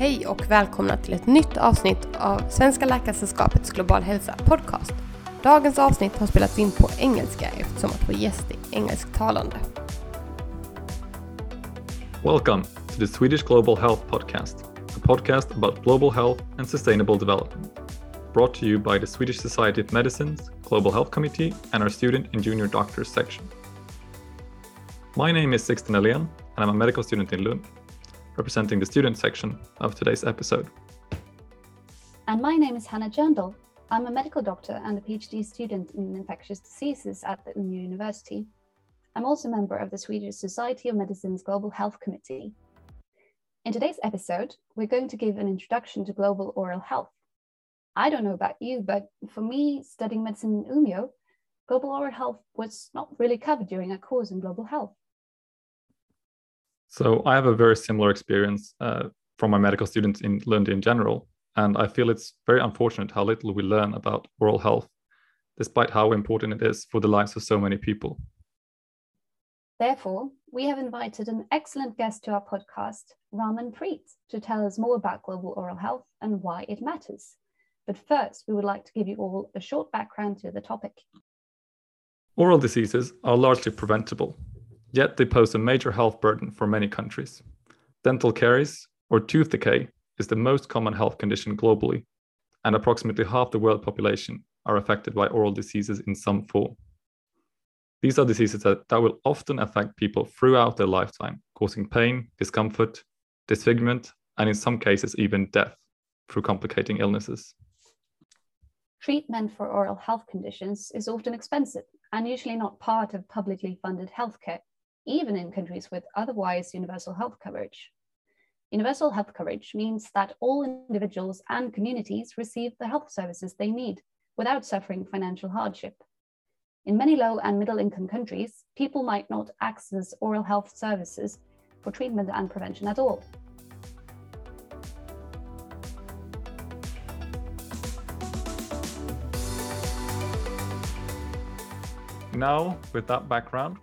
Hej och välkomna till ett nytt avsnitt av Svenska Läkaresällskapets Global Hälsa Podcast. Dagens avsnitt har spelats in på engelska eftersom att vår gäst är engelsktalande. Welcome to the Swedish Global Health Podcast, a podcast about global health and sustainable development. Brought to you by the Swedish Society of Medicine's Global Health Committee and our Student and Junior Doctors section. My name is Sixten Elian, and I'm a medical student in Lund representing the student section of today's episode. And my name is Hannah Jandal. I'm a medical doctor and a PhD student in infectious diseases at the Umeå University. I'm also a member of the Swedish Society of Medicine's Global Health Committee. In today's episode, we're going to give an introduction to global oral health. I don't know about you, but for me, studying medicine in Umeå, global oral health was not really covered during our course in global health. So I have a very similar experience uh, from my medical students in Lund in general, and I feel it's very unfortunate how little we learn about oral health, despite how important it is for the lives of so many people. Therefore, we have invited an excellent guest to our podcast, Raman Preet, to tell us more about global oral health and why it matters. But first, we would like to give you all a short background to the topic. Oral diseases are largely preventable, yet they pose a major health burden for many countries. Dental caries, or tooth decay, is the most common health condition globally, and approximately half the world population are affected by oral diseases in some form. These are diseases that, that will often affect people throughout their lifetime, causing pain, discomfort, disfigurement, and in some cases, even death through complicating illnesses. Treatment for oral health conditions is often expensive and usually not part of publicly funded healthcare even in countries with otherwise universal health coverage. Universal health coverage means that all individuals and communities receive the health services they need without suffering financial hardship. In many low and middle income countries, people might not access oral health services for treatment and prevention at all. Now, with that background,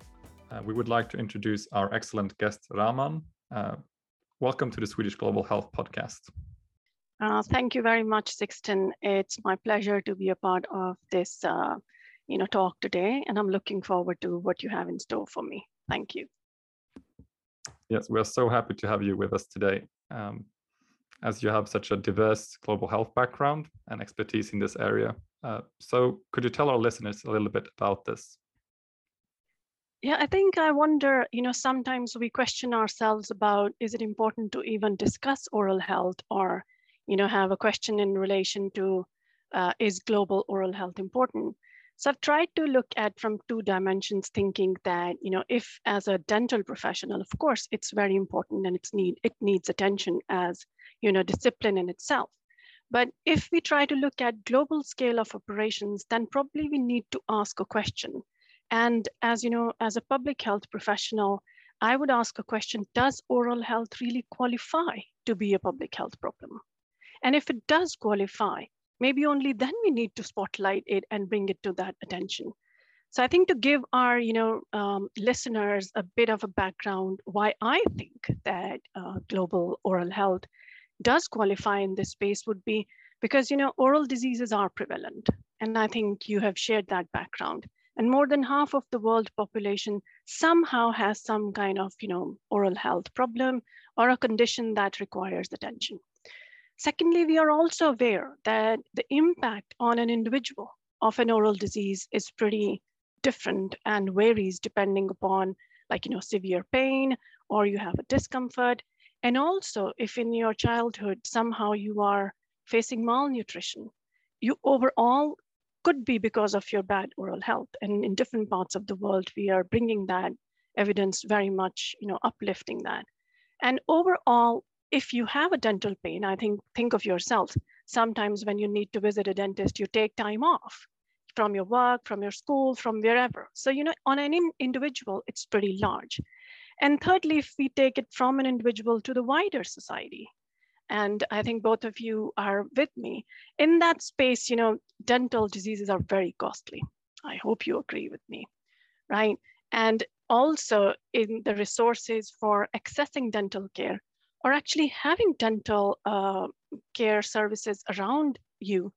uh, we would like to introduce our excellent guest, Raman. Uh, welcome to the Swedish Global Health Podcast. Uh, thank you very much, Sixten. It's my pleasure to be a part of this uh, you know, talk today, and I'm looking forward to what you have in store for me. Thank you. Yes, we're so happy to have you with us today. Um, as you have such a diverse global health background and expertise in this area. Uh, so, could you tell our listeners a little bit about this? Yeah, I think I wonder, you know, sometimes we question ourselves about is it important to even discuss oral health or, you know, have a question in relation to uh, is global oral health important? So I've tried to look at from two dimensions, thinking that, you know, if as a dental professional, of course, it's very important and it's need it needs attention as, you know, discipline in itself. But if we try to look at global scale of operations, then probably we need to ask a question and as you know, as a public health professional, I would ask a question, does oral health really qualify to be a public health problem? And if it does qualify, maybe only then we need to spotlight it and bring it to that attention. So I think to give our you know um, listeners a bit of a background why I think that uh, global oral health does qualify in this space would be because you know oral diseases are prevalent, and I think you have shared that background and more than half of the world population somehow has some kind of you know oral health problem or a condition that requires attention. Secondly we are also aware that the impact on an individual of an oral disease is pretty different and varies depending upon like you know severe pain or you have a discomfort. And also if in your childhood somehow you are facing malnutrition you overall could be because of your bad oral health. And in different parts of the world, we are bringing that evidence very much, you know, uplifting that. And overall, if you have a dental pain, I think think of yourself. Sometimes when you need to visit a dentist, you take time off from your work, from your school, from wherever. So, you know, on an in individual, it's pretty large. And thirdly, if we take it from an individual to the wider society, and I think both of you are with me. In that space, you know, dental diseases are very costly. I hope you agree with me, right? And also in the resources for accessing dental care or actually having dental uh, care services around you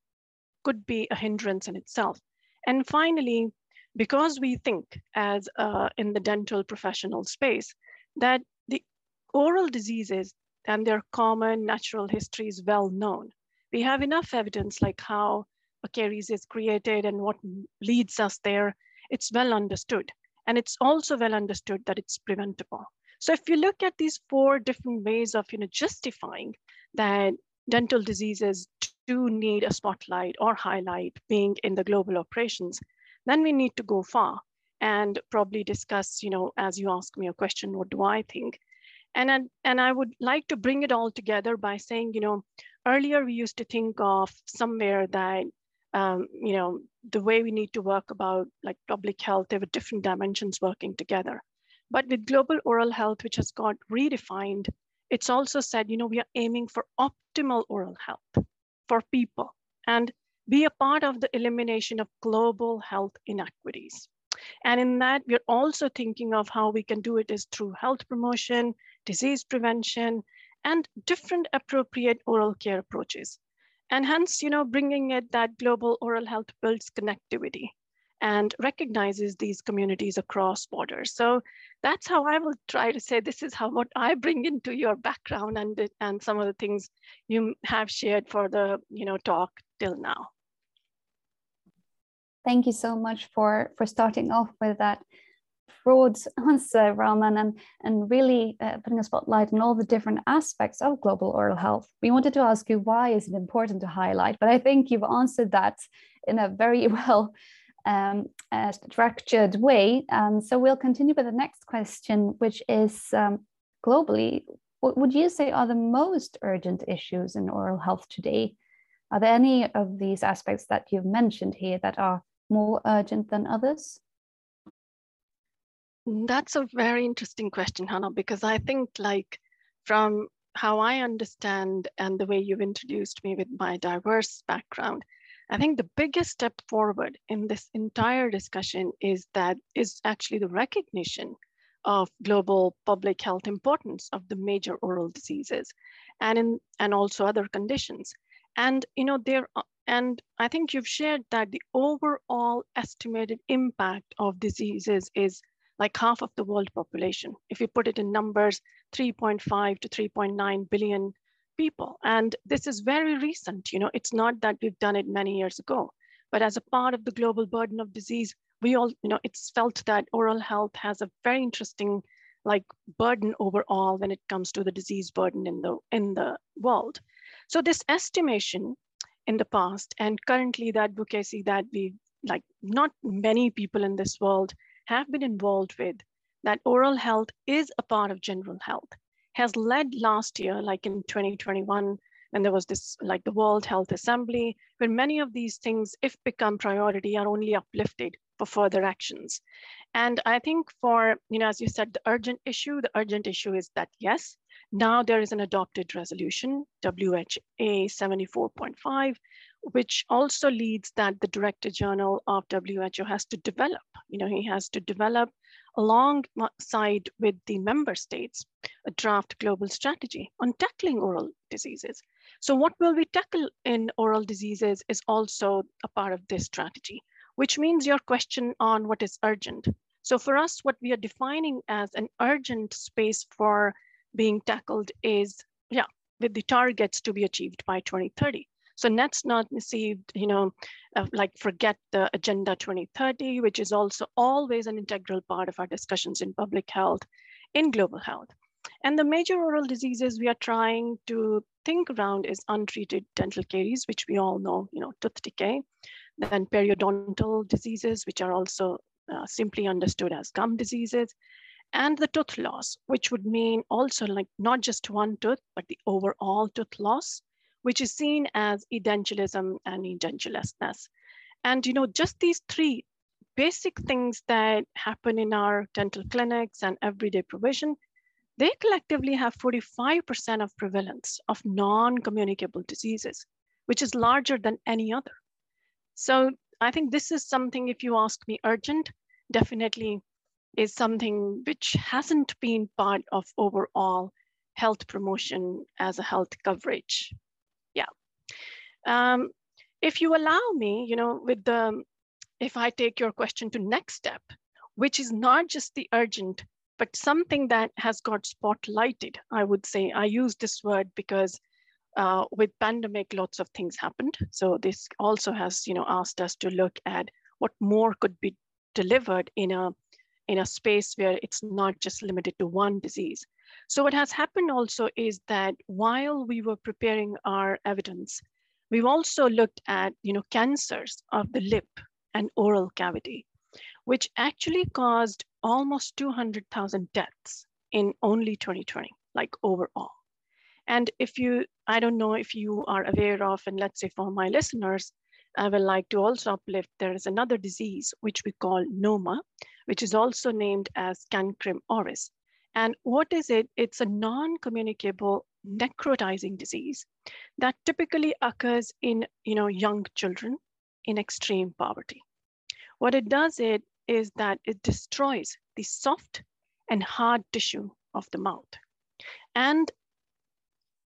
could be a hindrance in itself. And finally, because we think as uh, in the dental professional space that the oral diseases and their common natural history is well known. We have enough evidence like how caries is created and what leads us there. It's well understood. And it's also well understood that it's preventable. So if you look at these four different ways of you know, justifying that dental diseases do need a spotlight or highlight being in the global operations, then we need to go far and probably discuss, you know, as you ask me a question, what do I think? And, and, and I would like to bring it all together by saying, you know, earlier we used to think of somewhere that, um, you know, the way we need to work about like public health, there were different dimensions working together. But with global oral health, which has got redefined, it's also said, you know, we are aiming for optimal oral health for people and be a part of the elimination of global health inequities. And in that, we're also thinking of how we can do it is through health promotion, disease prevention, and different appropriate oral care approaches. And hence, you know, bringing it that global oral health builds connectivity and recognizes these communities across borders. So that's how I will try to say this is how what I bring into your background and and some of the things you have shared for the you know talk till now. Thank you so much for for starting off with that broad answer, Raman, and, and really uh, putting a spotlight on all the different aspects of global oral health. We wanted to ask you why is it important to highlight, but I think you've answered that in a very well um, uh, structured way. Um, so we'll continue with the next question, which is um, globally, what would you say are the most urgent issues in oral health today? Are there any of these aspects that you've mentioned here that are more urgent than others? Mm, that's a very interesting question, Hannah, because I think like from how I understand and the way you've introduced me with my diverse background, I think the biggest step forward in this entire discussion is that is actually the recognition of global public health importance of the major oral diseases and in and also other conditions. And you know, there and I think you've shared that the overall estimated impact of diseases is like half of the world population. If you put it in numbers, 3.5 to 3.9 billion people. And this is very recent. You know, it's not that we've done it many years ago, but as a part of the global burden of disease, we all, you know, it's felt that oral health has a very interesting like burden overall when it comes to the disease burden in the in the world. So this estimation in the past and currently the advocacy that we like not many people in this world have been involved with that oral health is a part of general health has led last year, like in 2021, when there was this, like the World Health Assembly, where many of these things, if become priority, are only uplifted for further actions. And I think for, you know, as you said, the urgent issue, the urgent issue is that yes, now there is an adopted resolution, WHA 74.5, which also leads that the director general of WHO has to develop, you know, he has to develop alongside with the member states, a draft global strategy on tackling oral diseases. So what will we tackle in oral diseases is also a part of this strategy, which means your question on what is urgent. So for us, what we are defining as an urgent space for being tackled is, yeah, with the targets to be achieved by 2030. So let's not received, you know, uh, like forget the Agenda 2030, which is also always an integral part of our discussions in public health, in global health. And the major oral diseases we are trying to think around is untreated dental caries, which we all know, you know, tooth decay, then periodontal diseases, which are also uh, simply understood as gum diseases, and the tooth loss, which would mean also like not just one tooth, but the overall tooth loss, which is seen as edentulism and edentulousness. And you know, just these three basic things that happen in our dental clinics and everyday provision, they collectively have 45% of prevalence of non-communicable diseases, which is larger than any other. So I think this is something, if you ask me urgent, definitely is something which hasn't been part of overall health promotion as a health coverage. Um, if you allow me, you know, with the, if I take your question to next step, which is not just the urgent, but something that has got spotlighted, I would say. I use this word because uh, with pandemic, lots of things happened. So this also has, you know, asked us to look at what more could be delivered in a in a space where it's not just limited to one disease. So what has happened also is that while we were preparing our evidence, we've also looked at, you know, cancers of the lip and oral cavity, which actually caused almost 200,000 deaths in only 2020, like overall. And if you, I don't know if you are aware of, and let's say for my listeners, I would like to also uplift, there is another disease which we call NOMA, which is also named as Cancrum oris. And what is it? It's a non-communicable necrotizing disease that typically occurs in you know, young children in extreme poverty. What it does it is that it destroys the soft and hard tissue of the mouth. And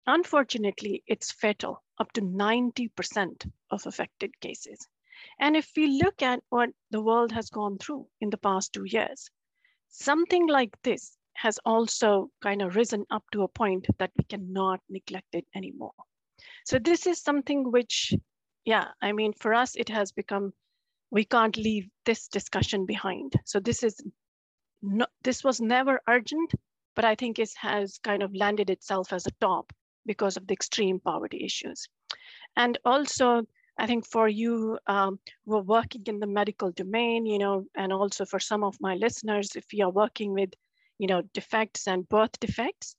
Unfortunately, it's fatal up to 90% of affected cases. And if we look at what the world has gone through in the past two years, something like this has also kind of risen up to a point that we cannot neglect it anymore. So this is something which, yeah, I mean, for us, it has become, we can't leave this discussion behind. So this is, no, this was never urgent, but I think it has kind of landed itself as a top because of the extreme poverty issues. And also, I think for you um, who are working in the medical domain, you know, and also for some of my listeners, if you are working with, you know, defects and birth defects,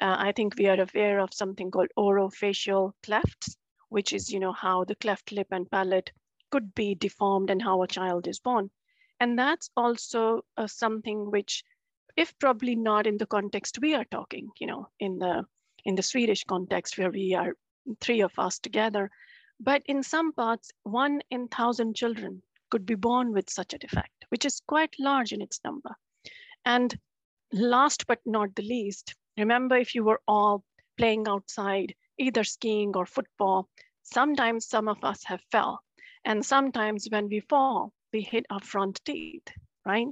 uh, I think we are aware of something called orofacial clefts, which is, you know, how the cleft lip and palate could be deformed and how a child is born. And that's also uh, something which, if probably not in the context we are talking, you know, in the in the Swedish context where we are three of us together. But in some parts, one in thousand children could be born with such a defect, which is quite large in its number. And last but not the least, remember if you were all playing outside, either skiing or football, sometimes some of us have fell. And sometimes when we fall, we hit our front teeth, right?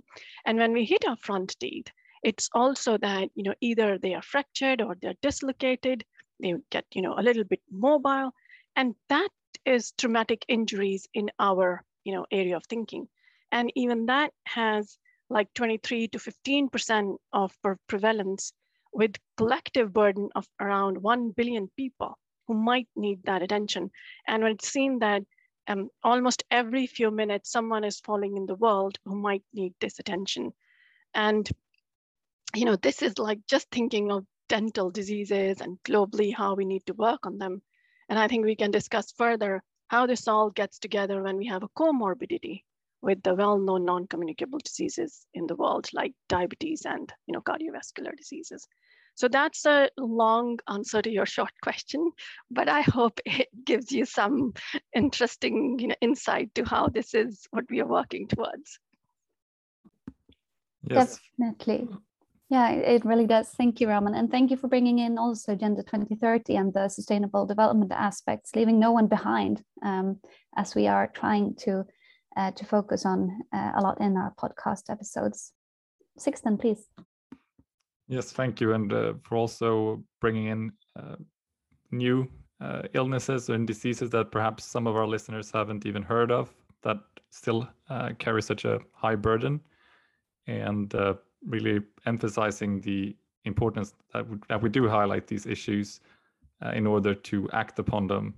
And when we hit our front teeth, it's also that, you know, either they are fractured or they're dislocated, they get, you know, a little bit mobile. And that is traumatic injuries in our, you know, area of thinking. And even that has like 23 to 15% of prevalence with collective burden of around 1 billion people who might need that attention. And when it's seen that um, almost every few minutes, someone is falling in the world who might need this attention. And you know, this is like just thinking of dental diseases and globally how we need to work on them. And I think we can discuss further how this all gets together when we have a comorbidity with the well-known non-communicable diseases in the world, like diabetes and you know, cardiovascular diseases. So that's a long answer to your short question, but I hope it gives you some interesting you know, insight to how this is what we are working towards. Yes. Definitely. Yeah, it really does. Thank you, Raman. And thank you for bringing in also Agenda 2030 and the sustainable development aspects, leaving no one behind um, as we are trying to, uh, to focus on uh, a lot in our podcast episodes. Sixten, please. Yes, thank you. And uh, for also bringing in uh, new uh, illnesses and diseases that perhaps some of our listeners haven't even heard of that still uh, carry such a high burden. And really emphasizing the importance that we, that we do highlight these issues in order to act upon them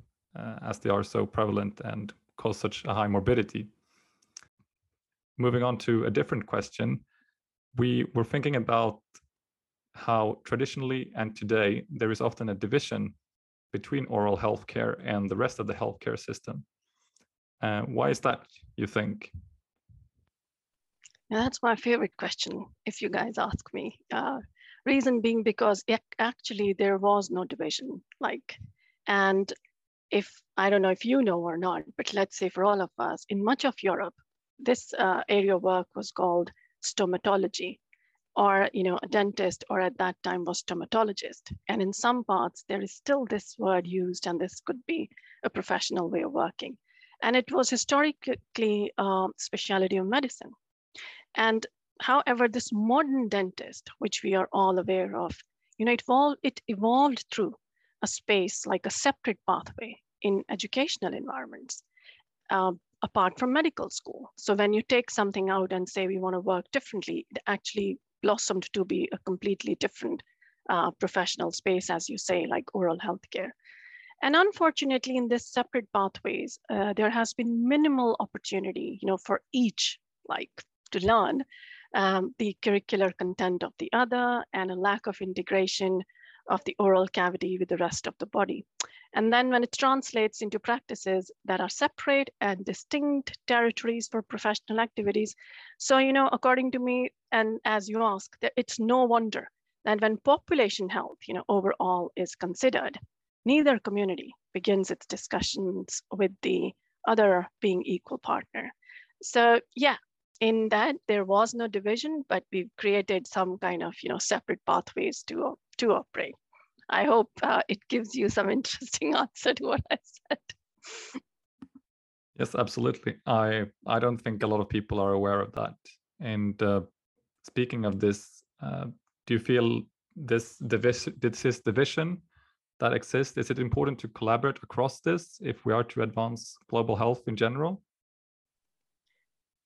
as they are so prevalent and cause such a high morbidity. Moving on to a different question, we were thinking about how traditionally and today there is often a division between oral healthcare and the rest of the healthcare system. Uh, why is that, you think? Yeah, that's my favorite question, if you guys ask me. Uh, reason being because actually there was no division. Like, and if I don't know if you know or not, but let's say for all of us, in much of Europe, this uh, area of work was called stomatology. or you know a dentist or at that time was stomatologist and in some parts there is still this word used and this could be a professional way of working and it was historically a specialty of medicine and however this modern dentist which we are all aware of you know it evolved, it evolved through a space like a separate pathway in educational environments uh, apart from medical school so when you take something out and say we want to work differently it actually blossomed to be a completely different uh, professional space, as you say, like oral healthcare. And unfortunately, in this separate pathways, uh, there has been minimal opportunity, you know, for each like to learn um, the curricular content of the other and a lack of integration of the oral cavity with the rest of the body. And then when it translates into practices that are separate and distinct territories for professional activities. So, you know, according to me, and as you ask, it's no wonder that when population health, you know, overall is considered, neither community begins its discussions with the other being equal partner. So yeah, in that there was no division, but we've created some kind of, you know, separate pathways to, to operate. I hope uh, it gives you some interesting answer to what I said. Yes, absolutely. I I don't think a lot of people are aware of that. And uh, speaking of this, uh, do you feel this division, this division that exists, is it important to collaborate across this if we are to advance global health in general?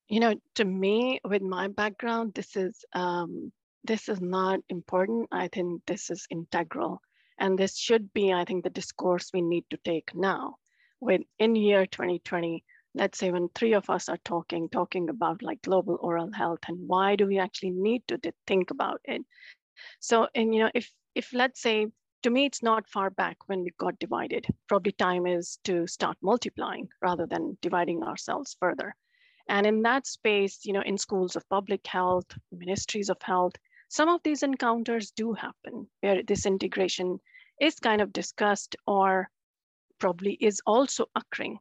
You know, to me, with my background, this is um, this is not important. I think this is integral. And this should be, I think, the discourse we need to take now. With in year 2020, let's say when three of us are talking, talking about like global oral health and why do we actually need to think about it? So, and you know, if if let's say to me, it's not far back when we got divided. Probably time is to start multiplying rather than dividing ourselves further. And in that space, you know, in schools of public health, ministries of health, some of these encounters do happen where this integration is kind of discussed or probably is also occurring.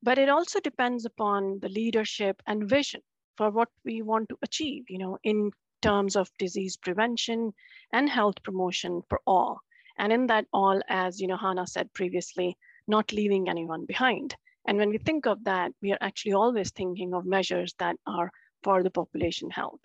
But it also depends upon the leadership and vision for what we want to achieve, you know, in terms of disease prevention and health promotion for all. And in that all, as you know, Hannah said previously, not leaving anyone behind. And when we think of that, we are actually always thinking of measures that are for the population health.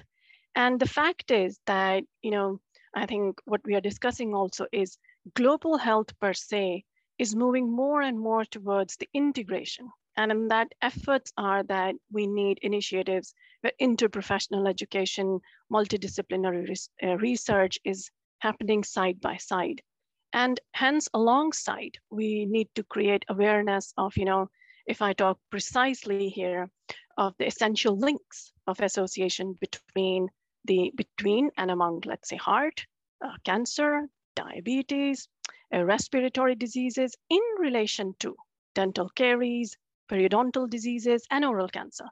And the fact is that, you know, I think what we are discussing also is global health per se is moving more and more towards the integration. And in that efforts are that we need initiatives where interprofessional education, multidisciplinary res uh, research is happening side by side. And hence alongside, we need to create awareness of, you know, if I talk precisely here, of the essential links of association between the between and among, let's say, heart, uh, cancer, diabetes, uh, respiratory diseases in relation to dental caries, periodontal diseases, and oral cancer.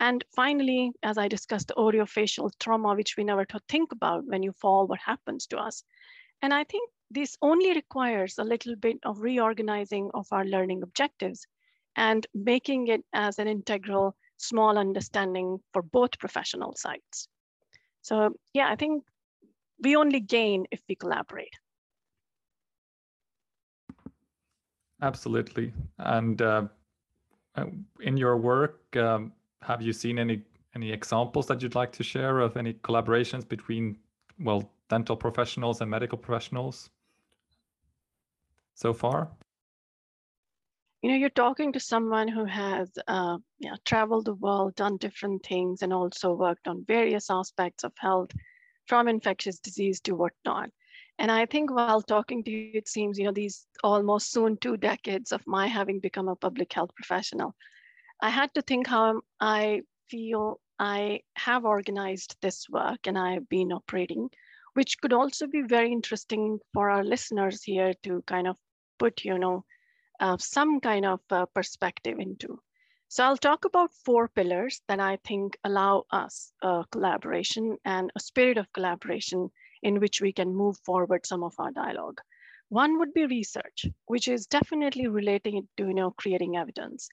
And finally, as I discussed, the orofacial trauma, which we never think about when you fall, what happens to us. And I think this only requires a little bit of reorganizing of our learning objectives and making it as an integral small understanding for both professional sides. So yeah, I think we only gain if we collaborate. Absolutely. And uh, uh, in your work, um, have you seen any any examples that you'd like to share of any collaborations between, well, dental professionals and medical professionals so far? You know, you're talking to someone who has uh, traveled the world, done different things, and also worked on various aspects of health from infectious disease to whatnot. And I think while talking to you, it seems, you know, these almost soon two decades of my having become a public health professional, I had to think how I feel I have organized this work and I've been operating, which could also be very interesting for our listeners here to kind of put, you know, uh, some kind of uh, perspective into. So I'll talk about four pillars that I think allow us a collaboration and a spirit of collaboration in which we can move forward some of our dialogue. One would be research, which is definitely relating to you know, creating evidence.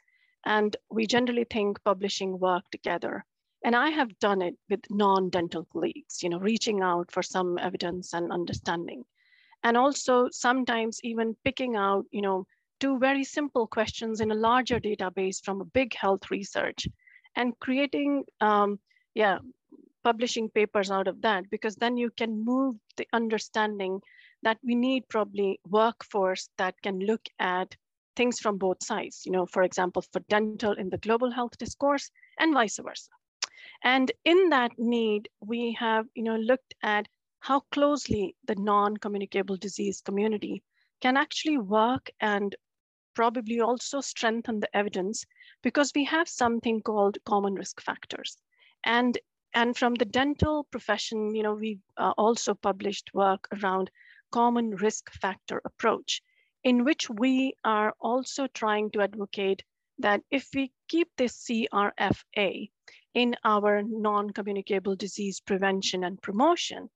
And we generally think publishing work together And I have done it with non-dental colleagues, you know, reaching out for some evidence and understanding. And also sometimes even picking out, you know, two very simple questions in a larger database from a big health research and creating, um, yeah, publishing papers out of that, because then you can move the understanding that we need probably workforce that can look at things from both sides, you know, for example, for dental in the global health discourse and vice versa. And in that need, we have, you know, looked at how closely the non-communicable disease community can actually work and probably also strengthen the evidence because we have something called common risk factors. And, and from the dental profession, you know, we've uh, also published work around common risk factor approach in which we are also trying to advocate that if we keep this CRFA in our non-communicable disease prevention and promotion,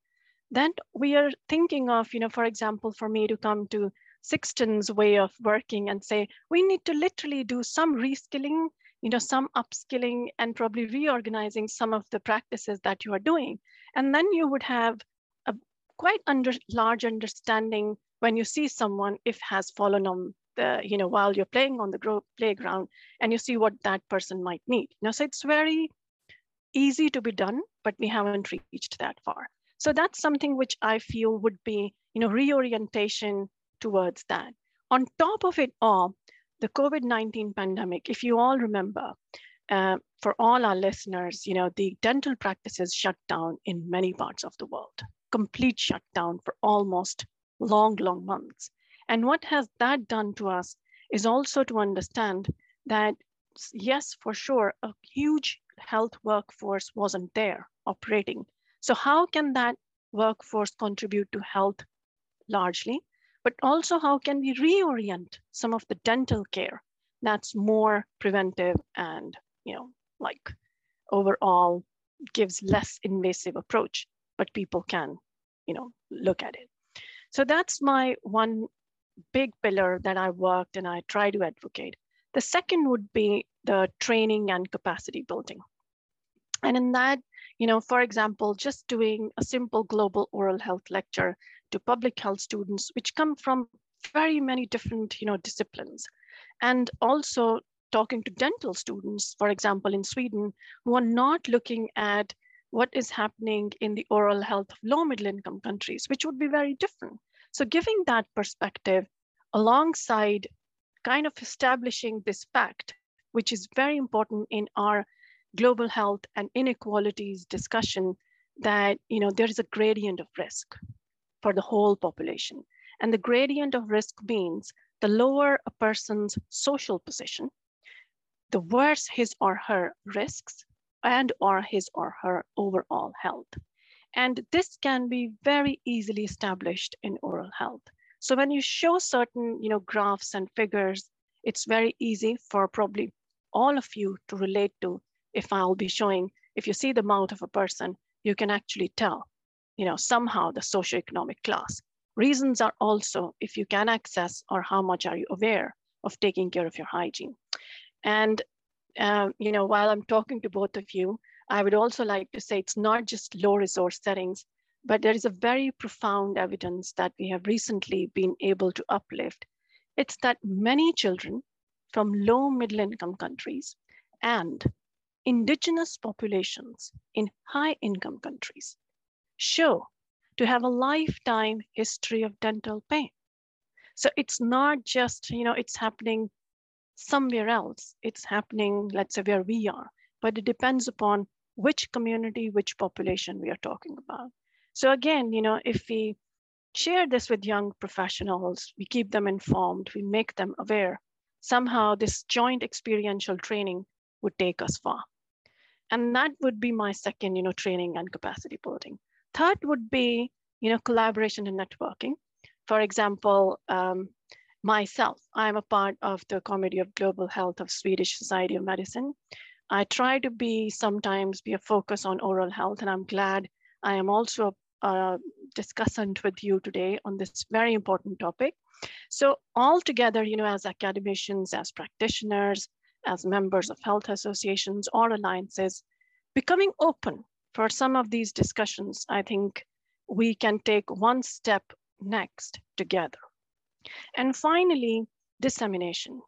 then we are thinking of, you know, for example, for me to come to Sixten's way of working and say, we need to literally do some reskilling, you know, some upskilling and probably reorganizing some of the practices that you are doing. And then you would have a quite under, large understanding when you see someone if has fallen on the, you know, while you're playing on the playground and you see what that person might need. You know, so it's very easy to be done, but we haven't reached that far. So that's something which I feel would be, you know, reorientation towards that. On top of it all, the COVID-19 pandemic, if you all remember, uh, for all our listeners, you know, the dental practices shut down in many parts of the world, complete shutdown for almost long, long months. And what has that done to us is also to understand that, yes, for sure, a huge health workforce wasn't there operating. So how can that workforce contribute to health largely? But also how can we reorient some of the dental care that's more preventive and, you know, like overall gives less invasive approach, but people can, you know, look at it. So that's my one big pillar that I worked and I try to advocate. The second would be the training and capacity building. And in that, you know, for example, just doing a simple global oral health lecture to public health students, which come from very many different you know, disciplines. And also talking to dental students, for example, in Sweden, who are not looking at what is happening in the oral health of low middle income countries, which would be very different. So giving that perspective alongside kind of establishing this fact, which is very important in our global health and inequalities discussion, that you know there is a gradient of risk for the whole population. And the gradient of risk means the lower a person's social position, the worse his or her risks and or his or her overall health. And this can be very easily established in oral health. So when you show certain you know, graphs and figures, it's very easy for probably all of you to relate to if I'll be showing, if you see the mouth of a person, you can actually tell you know, somehow the socioeconomic class. Reasons are also if you can access or how much are you aware of taking care of your hygiene. And, uh, you know, while I'm talking to both of you, I would also like to say it's not just low resource settings, but there is a very profound evidence that we have recently been able to uplift. It's that many children from low middle income countries and indigenous populations in high income countries show to have a lifetime history of dental pain. So it's not just, you know, it's happening somewhere else. It's happening, let's say, where we are, but it depends upon which community, which population we are talking about. So again, you know, if we share this with young professionals, we keep them informed, we make them aware, somehow this joint experiential training would take us far. And that would be my second, you know, training and capacity building. Third would be, you know, collaboration and networking. For example, um, myself, I'm a part of the Committee of Global Health of Swedish Society of Medicine. I try to be sometimes be a focus on oral health, and I'm glad I am also a discussant with you today on this very important topic. So all together, you know, as academicians, as practitioners, as members of health associations or alliances, becoming open for some of these discussions, I think we can take one step next together. And finally, dissemination.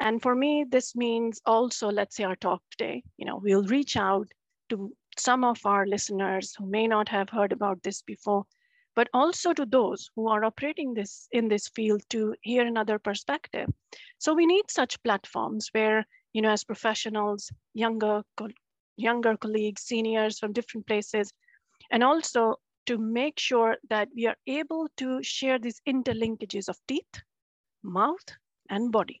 And for me, this means also, let's say our talk today, you know, we'll reach out to some of our listeners who may not have heard about this before, but also to those who are operating this in this field to hear another perspective. So we need such platforms where, you know, as professionals, younger, younger colleagues, seniors from different places, and also to make sure that we are able to share these interlinkages of teeth, mouth, and body.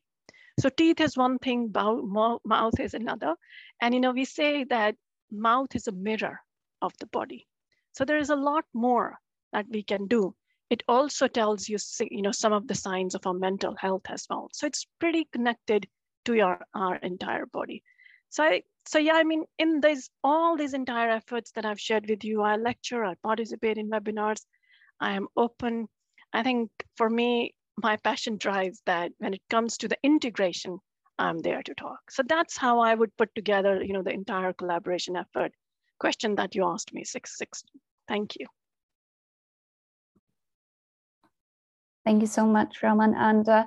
So teeth is one thing, mouth is another. And you know, we say that mouth is a mirror of the body. So there is a lot more that we can do. It also tells you, you know, some of the signs of our mental health as well. So it's pretty connected to your our entire body. So I, so yeah, I mean, in these all these entire efforts that I've shared with you, I lecture, I participate in webinars, I am open. I think for me, my passion drives that when it comes to the integration, I'm there to talk. So that's how I would put together, you know, the entire collaboration effort. Question that you asked me, six six. Thank you. Thank you so much, Raman. And uh,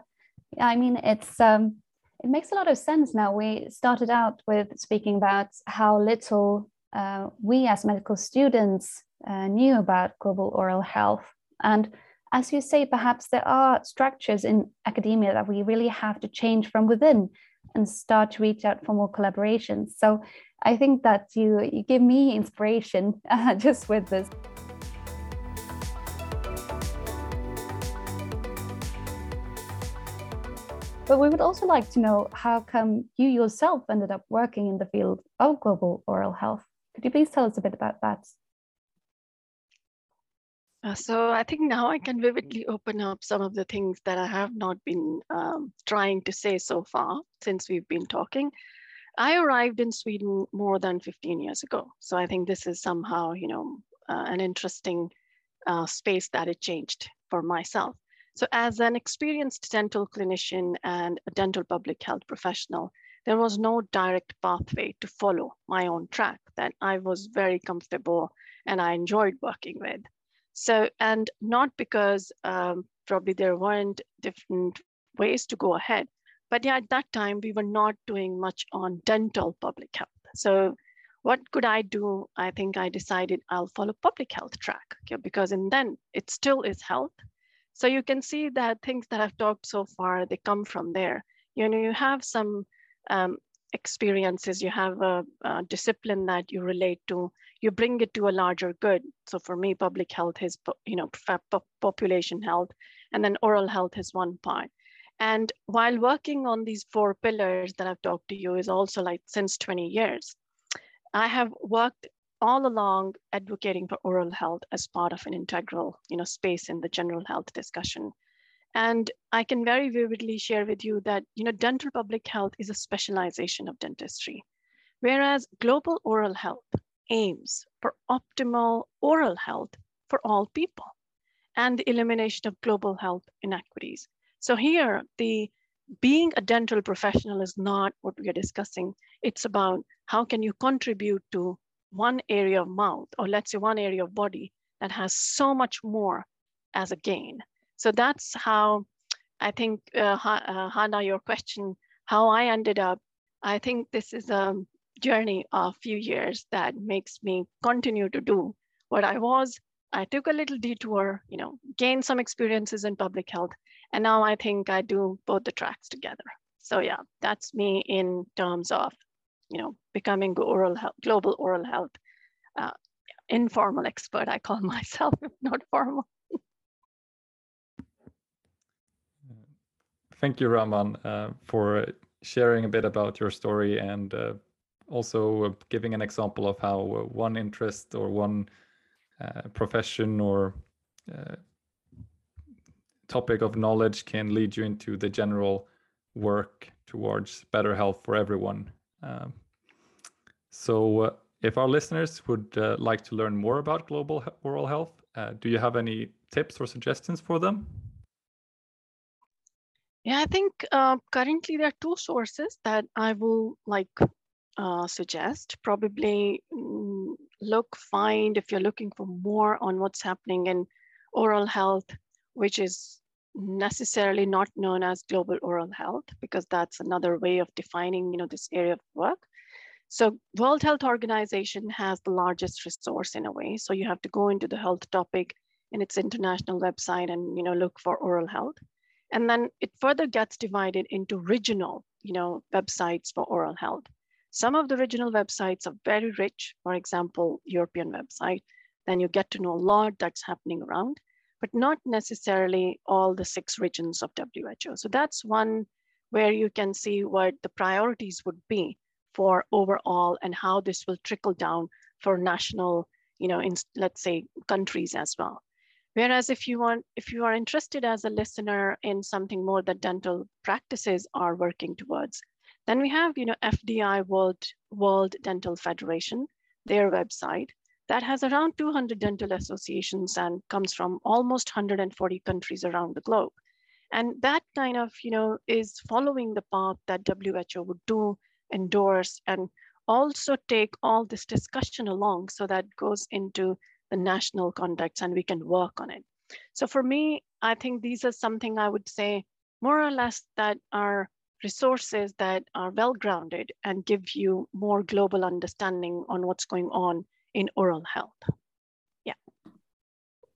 I mean, it's um, it makes a lot of sense now. We started out with speaking about how little uh, we as medical students uh, knew about global oral health. And as you say, perhaps there are structures in academia that we really have to change from within and start to reach out for more collaborations. So I think that you, you give me inspiration uh, just with this. But we would also like to know how come you yourself ended up working in the field of global oral health. Could you please tell us a bit about that? Uh, so I think now I can vividly open up some of the things that I have not been um, trying to say so far since we've been talking. I arrived in Sweden more than 15 years ago. So I think this is somehow, you know, uh, an interesting uh, space that it changed for myself. So as an experienced dental clinician and a dental public health professional, there was no direct pathway to follow my own track that I was very comfortable and I enjoyed working with. So, and not because um, probably there weren't different ways to go ahead, but yeah, at that time we were not doing much on dental public health. So what could I do? I think I decided I'll follow public health track okay, because in then it still is health. So you can see that things that I've talked so far, they come from there. You know, you have some um, experiences, you have a, a, discipline that you relate to, you bring it to a larger good. So for me, public health is, you know, population health, and then oral health is one part. And while working on these four pillars that I've talked to you is also like since 20 years, I have worked all along advocating for oral health as part of an integral, you know, space in the general health discussion. And I can very vividly share with you that, you know, dental public health is a specialization of dentistry, whereas global oral health aims for optimal oral health for all people and the elimination of global health inequities. So here, the being a dental professional is not what we are discussing. It's about how can you contribute to one area of mouth, or let's say one area of body that has so much more as a gain. So that's how I think, uh, uh, Hannah, your question, how I ended up, I think this is a journey of a few years that makes me continue to do what I was. I took a little detour, you know, gained some experiences in public health, and now I think I do both the tracks together. So yeah, that's me in terms of, you know, becoming oral health, global oral health uh, informal expert. I call myself, if not formal. Thank you, Raman, uh, for sharing a bit about your story and uh, also uh, giving an example of how uh, one interest or one uh, profession or uh, topic of knowledge can lead you into the general work towards better health for everyone. Um, so, if our listeners would like to learn more about global oral health, do you have any tips or suggestions for them? Yeah, I think uh, currently there are two sources that I will like uh, suggest. Probably mm, look, find if you're looking for more on what's happening in oral health, which is necessarily not known as global oral health, because that's another way of defining you know, this area of work. So World Health Organization has the largest resource in a way. So you have to go into the health topic in its international website and you know look for oral health. And then it further gets divided into regional, you know, websites for oral health. Some of the regional websites are very rich, for example, European website, then you get to know a lot that's happening around, but not necessarily all the six regions of WHO. So that's one where you can see what the priorities would be for overall and how this will trickle down for national, you know, in, let's say countries as well. Whereas if you want, if you are interested as a listener in something more that dental practices are working towards, then we have, you know, FDI World, World Dental Federation, their website that has around 200 dental associations and comes from almost 140 countries around the globe. And that kind of, you know, is following the path that WHO would do, endorse, and also take all this discussion along so that goes into the national context and we can work on it. So for me, I think these are something I would say more or less that are resources that are well grounded and give you more global understanding on what's going on in oral health. Yeah.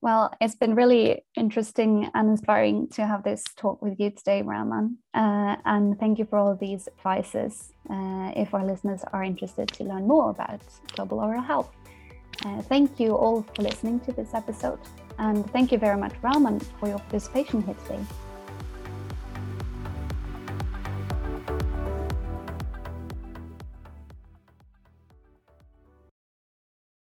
Well, it's been really interesting and inspiring to have this talk with you today, Raman. Uh, and thank you for all these advices uh, if our listeners are interested to learn more about global oral health. Uh, thank you all for listening to this episode. And thank you very much, Raman, for your participation here today.